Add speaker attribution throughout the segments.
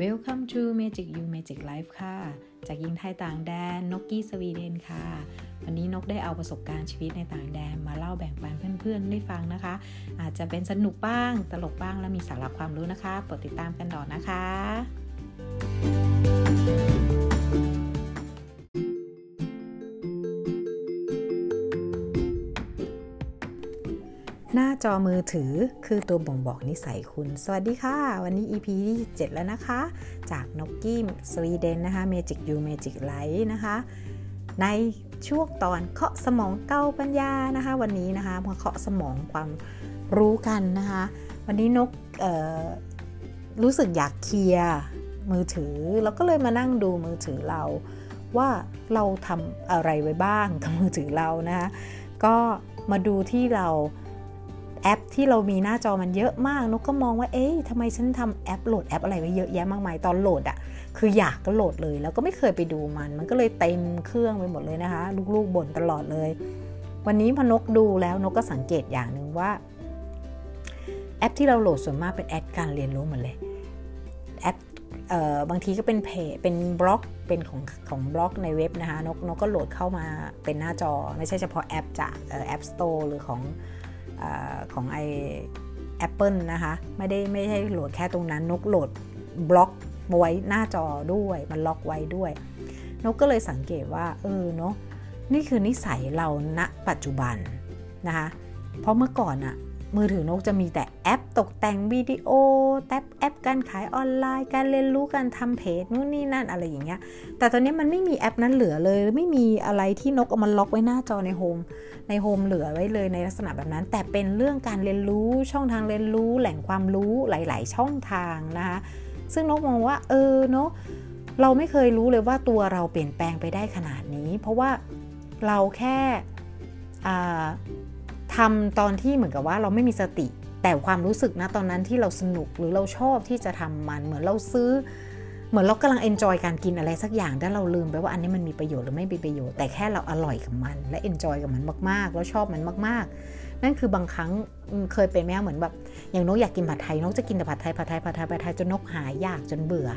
Speaker 1: Welcome to Magic You Magic Life ค่ะ จากยิงไทยต่างแดนนกกี้สวีเดนค่ะ วันนี้นกได้เอาประสบการณ์ชีวิตในต่างแดนมาเล่าแบ่งปันเพื่อนๆได้ฟังนะคะ อาจจะเป็นสนุกบ้าง ตลกบ้างและมีสาระความรู้นะคะโปรดติดตามกันต่อนะคะ จอมือถือคือตัวบ่งบอกนิสัยคุณ สวัสดีค่ะ วันนี้ EP ที่7แล้วนะคะ จากนกกี้สวีเดนนะคะ Magic You Magic Light นะคะ ในช่วงตอนเคาะสมองเก้าปัญญานะคะ วันนี้นะคะมาเคาะสมองความรู้กันนะคะ วันนี้นกรู้สึกอยากเคลียร์มือถือ แล้วก็เลยมานั่งดูมือถือเราว่าเราทำอะไรไว้บ้างกับมือถือเรานะคะก็มาดูที่เรา แอปที่เรามีหน้าจอมันเยอะมากนกก็มองว่าเอ๊ะทำไมฉันทำแอปโหลดแอปอะไรไว้เยอะแยะมากมายตอนโหลดอะ่ะคืออยากก็โหลดเลย แล้วก็ไม่เคยไปดูมัน มันก็เลยเต็มเครื่องไปหมดเลยนะคะ ลูกๆบ่นตลอดเลย วันนี้พอนกดูแล้วนกก็สังเกตอย่างหนึ่งว่า แอปที่เราโหลดส่วนมากเป็นแอปการเรียนรู้หมดเลยแอปบางทีก็เป็นเพจเป็นบล็อกเป็นของของบล็อกในเว็บนะคะนกนกก็โหลดเข้ามาเป็นหน้าจอ ไม่ใช่เฉพาะแอปจาก App Store หรือของ ของไอแอปเปิลนะคะ ไม่ได้ไม่ใช่โหลดแค่ตรงนั้น นกโหลดบล็อกไว้หน้าจอด้วยมันล็อกไว้ด้วย นกก็เลยสังเกตว่า เออเนาะนี่คือนิสัยเราณปัจจุบันนะคะเพราะเมื่อก่อนอะ มือถือนกจะมีแต่แอปตกแต่งวิดีโอแอปแอปการขายออนไลน์ การเรียนรู้การทำเพจนู่นนี่นั่นอะไรอย่างเงี้ย แต่ตอนนี้มันไม่มีแอปนั้นเหลือเลย ไม่มีอะไรที่นกเอามาล็อกไว้หน้าจอใน home ใน home เหลือไว้เลยในลักษณะแบบนั้น แต่เป็นเรื่องการเรียนรู้ช่องทางเรียนรู้ แหล่งความรู้หลาย ๆ ช่องทางนะคะซึ่งนกมองว่าเออเนาะเราไม่เคยรู้เลยว่าตัวเราเปลี่ยนแปลงไปได้ขนาดนี้ เพราะว่าเราแค่ ทำตอนที่เหมือนกับว่าเราไม่มีสติ แต่ความรู้สึกนะตอนนั้นที่เราสนุกหรือเราชอบที่จะทำมันเหมือนเราซื้อ เหมือนเรากำลัง enjoy การกินอะไรสักอย่างแต่เราลืมไปว่าอันนี้มันมีประโยชน์หรือไม่มีประโยชน์แต่แค่เราอร่อยกับมัน และ enjoy กับมันมากๆ แล้วชอบมันมากๆ นั่นคือบางครั้งเคยเป็นไหมเหมือนแบบอย่างนกอยากกินผัดไทยนกจะกินแต่ผัดไทยผัดไทยผัดไทยผัดไทยจนนกหายอยากจนเบื่อ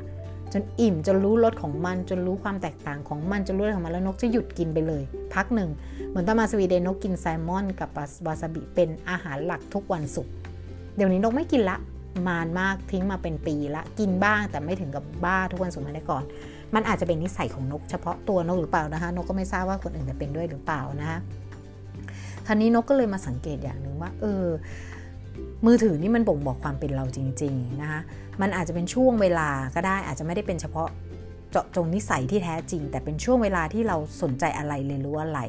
Speaker 1: จนอิ่มจนรู้รสของมันจนรู้ความแตกต่างของมันจนรู้อะไรของมันแล้วนกจะหยุดกินไปเลย พักหนึ่ง เหมือนตอนมาสวีเดนนกกินแซลมอนกับวาซาบิเป็นอาหารหลักทุกวันศุกร์เดี๋ยวนี้นกไม่กินละมานมากทิ้งมาเป็นปีละกินบ้างแต่ไม่ถึงกับบ้าทุกวันศุกร์มาได้ก่อน มันอาจจะเป็นนิสัยของนกเฉพาะตัวนกหรือเปล่านะคะนกก็ไม่ทราบว่าคนอื่นจะเป็นด้วยหรือเปล่านะคะท่านี้นกก็เลยมาสังเกตอย่างหนึ่งว่าเออ มือถือนี่มันบ่งบอกความเป็นเราจริงๆนะคะมันอาจจะเป็นช่วงเวลาก็ได้อาจจะไม่ได้เป็นเฉพาะเจาะจงนิสัยที่แท้จริง แต่เป็นช่วงเวลาที่เราสนใจอะไรเรียนรู้อะไร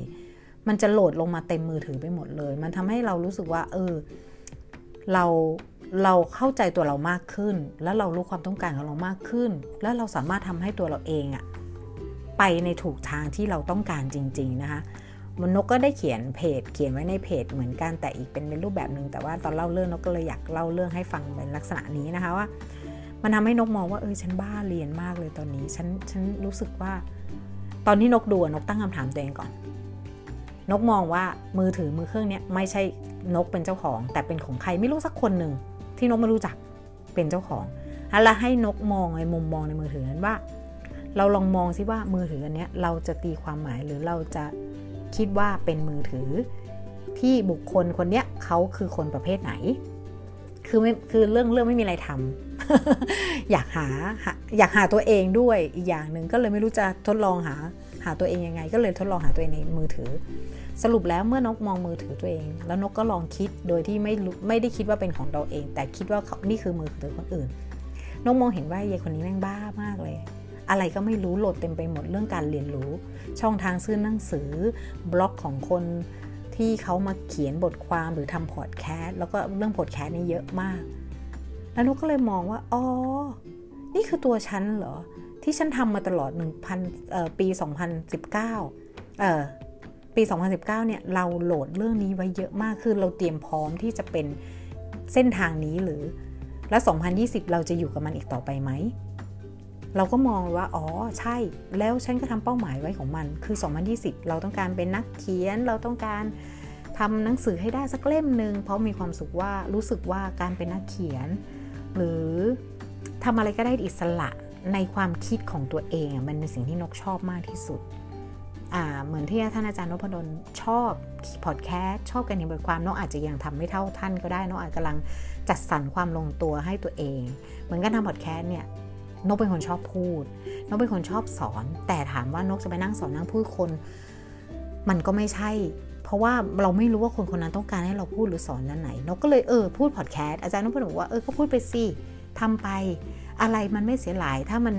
Speaker 1: มันจะโหลดลงมาเต็มมือถือไปหมดเลย มันทำให้เรารู้สึกว่า เออ เราเราเข้าใจตัวเรามากขึ้น แล้วเรารู้ความต้องการของเรามากขึ้น แล้วเราสามารถทำให้ตัวเราเองอะไปในถูกทางที่เราต้องการจริง ๆ นะคะ นกก็ได้เขียนเพจ เขียนไว้ในเพจเหมือนกันแต่อีกเป็นเป็นรูปแบบหนึ่งแต่ว่าตอนเล่าเรื่องนกก็เลยอยากเล่าเรื่องให้ฟังเป็นลักษณะนี้นะคะว่า มันทำให้นกมองว่าเออฉันบ้าเรียนมากเลยตอนนี้ฉันฉันรู้สึกว่า ตอนที่นกดูนกตั้งคำถามตัวเองก่อน นกมองว่ามือถือมือเครื่องนี้ไม่ใช่นกเป็นเจ้าของ แต่เป็นของใครไม่รู้สักคนหนึ่งที่นกไม่รู้จักเป็นเจ้าของแล้วให้นกมองในมุมมองในมือถือนั้นว่า เราลองมองซิว่ามือถืออันนี้เราจะตีความหมายหรือเราจะ คิดว่าเป็นมือถือ ที่บุคคลคนเนี้ยเขาคือคนประเภทไหน คือไม่คือเรื่องเรื่องไม่มีอะไรทำอยากหาอยากหาตัวเองด้วยอีกอย่างหนึ่งก็เลยไม่รู้จะทดลองหาหาตัวเองยังไง ก็เลยทดลองหาตัวเองในมือถือ สรุปแล้วเมื่อนกมองมือถือตัวเอง แล้วนกก็ลองคิดโดยที่ไม่ไม่ได้คิดว่าเป็นของเราเอง แต่คิดว่านี่คือมือถือคนอื่นนกมองเห็นว่ายายคนนี้แม่งบ้ามากเลย อะไรก็ไม่รู้โหลดเต็มไปหมดเรื่องการเรียนรู้ ช่องทางซื้อหนังสือ บล็อกของคนที่เขามาเขียนบทความหรือทำพอดแคสต์แล้วก็เรื่องพอดแคสต์นี่เยอะมาก แล้วนกก็เลยมองว่า อ๋อ นี่คือตัวฉันเหรอ ที่ฉันทำมาตลอด 1,000ปี 2019เอ่อปี 2019 เนี่ย เราโหลดเรื่องนี้ไว้เยอะมาก คือเราเตรียมพร้อมที่จะเป็นเส้นทางนี้หรือ แล้ว2020 เราจะอยู่กับมันอีกต่อไปไหม เราก็มองว่า อ๋อ ใช่ แล้วฉันก็ทำเป้าหมายไว้ของมัน คือ 2020 เราต้องการเป็นนักเขียน เราต้องการทำหนังสือให้ได้สักเล่มหนึ่ง เพราะมีความสุขว่า รู้สึกว่าการเป็นนักเขียน หรือทำอะไรก็ได้อิสระในความคิดของตัวเอง มันเป็นสิ่งที่นกชอบมากที่สุด เหมือนที่ท่านอาจารย์นพดลชอบพอดแคสต์ชอบการเขียนบทความนกอาจจะยังทำไม่เท่าท่านก็ได้นกอาจกำลังจัดสรรความลงตัวให้ตัวเอง เหมือนกันทำพอดแคสต์เนี่ย นกเป็นคนชอบพูด นกเป็นคนชอบสอน แต่ถามว่านกจะไปนั่งสอนนั่งพูดคน มันก็ไม่ใช่ เพราะว่าเราไม่รู้ว่าคนคนนั้นต้องการให้เราพูดหรือสอนนั้นไหน นกก็เลยเออพูดพอดแคสต์อาจารย์นกบอกว่าเออก็พูดไปสิทำไป อะไรมันไม่เสียหลายถ้ามัน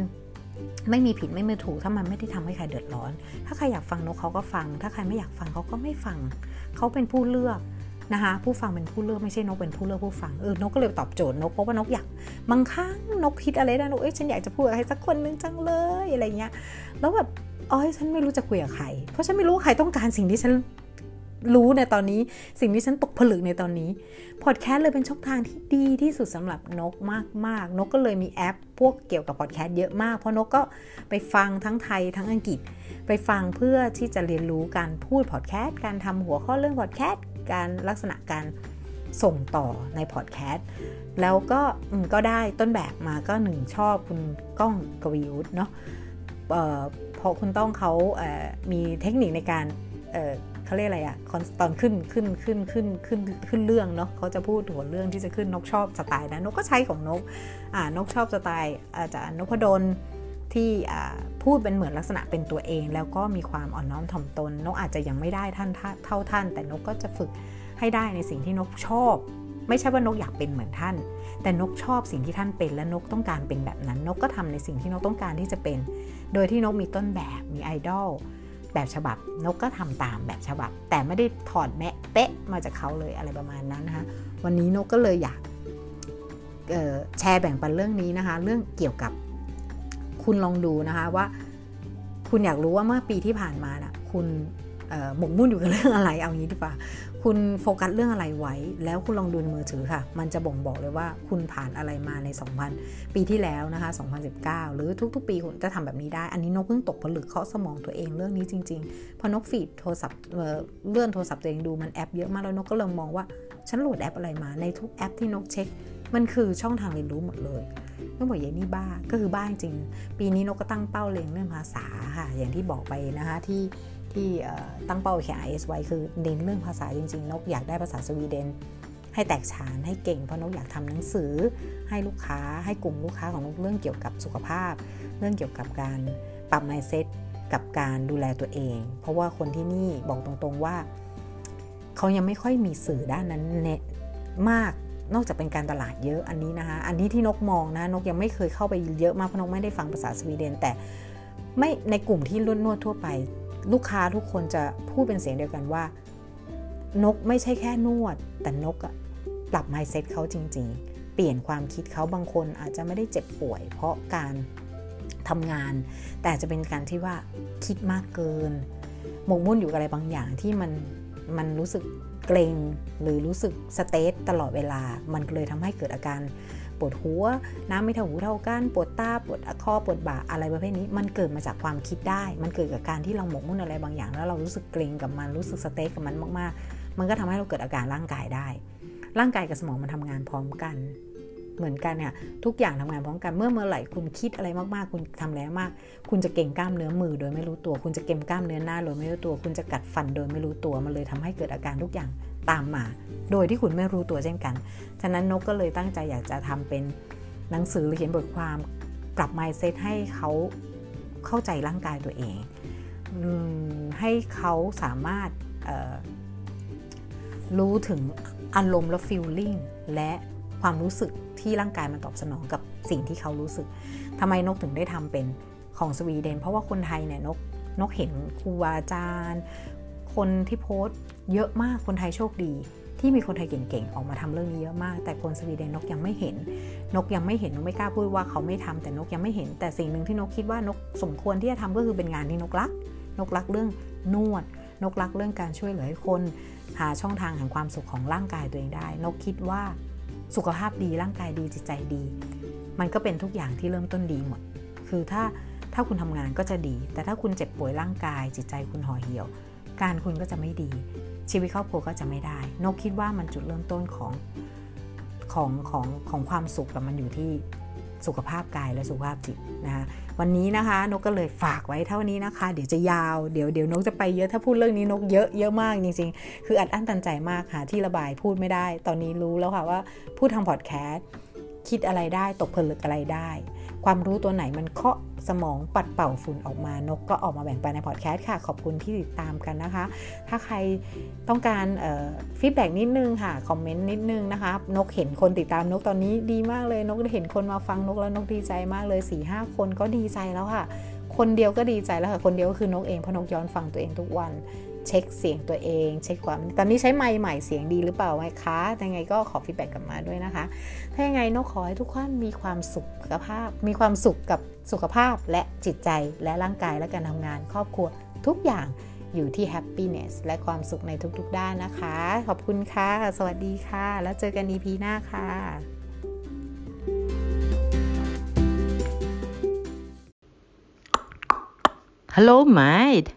Speaker 1: ไม่มีผิดไม่มีถูกถ้ามันไม่ได้ทำให้ใครเดือดร้อน ถ้าใครอยากฟังนกเขาก็ฟัง ถ้าใครไม่อยากฟังเขาก็ไม่ฟัง เขาเป็นผู้เลือก นะคะผู้ฟังเป็นผู้เลือกไม่ใช่นกเป็นผู้เลือกผู้ฟังเออนกก็เลยตอบโจทย์นกเพราะว่านกอยากบางครั้งนกคิดอะไรได้นกเอ้ยฉันอยากจะพูดกับใครสักคนนึงจังเลยอะไรเงี้ยแล้วแบบอ๋อฉันไม่รู้จะคุยกับใคร เพราะฉันไม่รู้ใครต้องการสิ่งที่ฉันรู้ในตอนนี้สิ่งที่ฉันตกผลึกในตอนนี้พอดแคสต์เลยเป็นช่องทางที่ดีที่สุดสำหรับนกมากๆ นกก็เลยมีแอป พวกเกี่ยวกับพอดแคสต์เยอะมาก เพราะนกก็ไปฟังทั้งไทยทั้งอังกฤษ ไปฟังเพื่อที่จะเรียนรู้การพูดพอดแคสต์การทำหัวข้อเรื่องพอดแคสต์ การลักษณะการส่งต่อในพอดแคสต์แล้วก็ก็ได้ต้นแบบมาก็หนึ่งชอบคุณก้องกวีวุฒิเนาะเพราะคุณต้องเขามีเทคนิคในการเขาเรียกอะไรอะตอนขึ้นขึ้นขึ้นขึ้นขึ้นขึ้นเรื่องเนาะเขาจะพูดหัวเรื่องที่จะขึ้นนกชอบสไตล์นะนกก็ใช้ของนกอ่านกชอบสไตล์อาจารย์นพดล ที่พูดเป็นเหมือนลักษณะเป็นตัวเอง แล้วก็มีความอ่อนน้อมถ่อมตน นกอาจจะยังไม่ได้ท่านเท่าท่าน แต่นกก็จะฝึกให้ได้ในสิ่งที่นกชอบ ไม่ใช่ว่านกอยากเป็นเหมือนท่าน แต่นกชอบสิ่งที่ท่านเป็นและนกต้องการเป็นแบบนั้น นกก็ทำในสิ่งที่นกต้องการที่จะเป็น โดยที่นกมีต้นแบบมีไอดอลแบบฉบับนกก็ทำตามแบบฉบับ แต่ไม่ได้ถอดแมะเป๊ะมาจากเขาเลยอะไรประมาณนั้นนะคะวันนี้นกก็เลยอยากแชร์แบ่งปันเรื่องนี้นะคะ เรื่องเกี่ยวกับ คุณลองดูนะคะว่า คุณอยากรู้ว่าเมื่อปีที่ผ่านมาน่ะคุณหมกมุ่นอยู่กับเรื่องอะไรเอางี้ดีกว่า คุณโฟกัสเรื่องอะไรไว้ แล้วคุณลองดูมือถือค่ะ มันจะบ่งบอกเลยว่าคุณผ่านอะไรมาใน 2000 ปีที่แล้วนะคะ 2019 หรือทุกๆ ปีคุณจะทำแบบนี้ได้ อันนี้นกเพิ่งตกผลึกเคาะสมองตัวเองเรื่องนี้จริงๆ พอนก feed โทรศัพท์เลื่อนโทรศัพท์ตัวเองดูมันแอปเยอะมากแล้วนกก็เริ่มมองว่าฉันโหลดแอปอะไรมาในทุกแอปที่นกเช็ค มันคือช่องทางเรียนรู้หมดเลย กบอกอย่างนี้บ้าก็คือบ้าจริง ปีนี้นกก็ตั้งเป้าเลงเรื่องภาษาค่ะอย่างที่บอกไปนะคะที่ที่ตั้งเป้าแข่ง IS ไว้คือเน้นเรื่องภาษาจริง ๆ นกอยากได้ภาษาสวีเดน ให้แตกฉานให้เก่งเพราะนกอยากทำหนังสือ ให้ลูกค้าให้กลุ่มลูกค้าของนกเรื่องเกี่ยวกับสุขภาพ เรื่องเกี่ยวกับการปรับ mindset กับการดูแลตัวเอง เพราะว่าคนที่นี่บอกตรงๆว่า เขายังไม่ค่อยมีสื่อด้านนั้นเนมาก นอกจากเป็นการตลาดเยอะอันนี้นะคะ อันนี้ที่นกมองนะนกยังไม่เคยเข้าไปเยอะมากเพราะนกไม่ได้ฟังภาษาสวีเดน แต่ไม่ในกลุ่มที่รุ่นวดทั่วไป ลูกค้าทุกคนจะพูดเป็นเสียงเดียวกันว่า นกไม่ใช่แค่นวด แต่นกปรับ mindset เขาจริง ๆ เปลี่ยนความคิดเขาบางคนอาจจะไม่ได้เจ็บป่วย เพราะการทำงาน แต่จะเป็นการที่ว่าคิดมากเกินหมกมุ่นอยู่กับอะไรบางอย่างที่มันมันรู้สึก เกร็งหรือรู้สึก stress ตลอดเวลา มันเลยทำให้เกิดอาการปวดหัว น้ำไม่เท่าหูเท่ากัน ปวดตา ปวดคอ ปวดบ่า อะไรประเภทนี้ มันเกิดมาจากความคิดได้ มันเกิดกับการที่เราหมกมุ่นอะไรบางอย่าง แล้วเรารู้สึกเกร็งกับมัน รู้สึก stress กับมันมาก ๆ มันก็ทำให้เราเกิดอาการร่างกายได้ ร่างกายกับสมองมันทำงานพร้อมกัน เหมือนกันเนี่ยทุกอย่างทำงานพร้อมกันเมื่อเมื่อไหร่คุณคิดอะไรมากๆ คุณทำแล้วมาก คุณจะเกร็งกล้ามเนื้อมือโดยไม่รู้ตัว คุณจะเกร็งกล้ามเนื้อหน้าโดยไม่รู้ตัว คุณจะกัดฟันโดยไม่รู้ตัวมันเลยทำให้เกิดอาการทุกอย่างตามมา โดยที่คุณไม่รู้ตัวเช่นกัน ฉะนั้นนกก็เลยตั้งใจอยากจะทำเป็นหนังสือหรือเขียนบทความปรับ mindset ให้เขาเข้าใจร่างกายตัวเอง ให้เขาสามารถรู้ถึงอารมณ์และ feeling และความรู้สึก ที่ร่างกายมันตอบสนองกับสิ่งที่เขารู้สึกทำไมนกถึงได้ทำเป็นของสวีเดน เพราะว่าคนไทยเนี่ยนกนกเห็นครูอาจารย์ คนที่โพสต์เยอะมากคนไทยโชคดีที่มีคนไทยเก่งๆ ออกมาทำเรื่องนี้เยอะมาก แต่คนสวีเดนนกยังไม่เห็น นกยังไม่เห็นนกไม่กล้าพูดว่าเขาไม่ทำแต่นกยังไม่เห็น แต่สิ่งหนึ่งที่นกคิดว่านกสมควรที่จะทำก็คือเป็นงานที่นกรัก นกรักเรื่องนวด นกรักเรื่องการช่วยเหลือให้คน หาช่องทางแห่งความสุขของร่างกายตัวเองได้ นกคิดว่า สุขภาพดีร่างกายดีจิตใจดี มันก็เป็นทุกอย่างที่เริ่มต้นดีหมด คือถ้าถ้าคุณทำงานก็จะดี แต่ถ้าคุณเจ็บป่วยร่างกาย จิตใจคุณห่อเหี่ยว การคุณก็จะไม่ดี ชีวิตครอบครัวก็จะไม่ได้ นกคิดว่ามันจุดเริ่มต้นของของของของความสุขกับมันอยู่ที่สุขภาพกายและสุขภาพจิตนะคะ วันนี้นะคะ นกก็เลยฝากไว้เท่านี้นะคะ เดี๋ยวจะยาวเดี๋ยวเดี๋ยวนกจะไปเยอะถ้าพูดเรื่องนี้นกเยอะเยอะมากจริง ๆ คืออัดอั้นตันใจมากหาที่ระบายพูดไม่ได้ ตอนนี้รู้แล้วค่ะว่าพูดทางพอดแคสต์ คิดอะไรได้ตกผลึกอะไรได้ ความรู้ตัวไหนมันเคาะสมองปัดเป่าฝุ่นออกมานกก็ออกมาแบ่งปันในพอดแคสต์ค่ะ ขอบคุณที่ติดตามกันนะคะ ถ้าใครต้องการ feedback นิดนึงค่ะ คอมเมนต์นิดนึงนะคะ นกเห็นคนติดตามนกตอนนี้ดีมากเลย นกเห็นคนมาฟังนกแล้วนกดีใจมากเลยสี่ห้าคนก็ดีใจแล้วค่ะ คนเดียวก็ดีใจแล้วค่ะ คนเดียวก็คือนกเองเพราะนกย้อนฟังตัวเองทุกวัน เช็คเสียงตัวเอง เช็คความตอนนี้ใช้ไมค์ใหม่เสียงดีหรือเปล่าไหมคะยังไงก็ขอ feedback กลับมาด้วยนะคะ ถ้ายังไงนกขอให้ทุกคนมีความสุขภาพ มีความสุขกับสุขภาพและจิตใจและร่างกายและการทำงานครอบครัวทุกอย่างอยู่ที่ happiness และความสุขในทุกๆด้านนะคะ ขอบคุณค่ะ สวัสดีค่ะ แล้วเจอกัน EP หน้าค่ะ
Speaker 2: Hello, mate.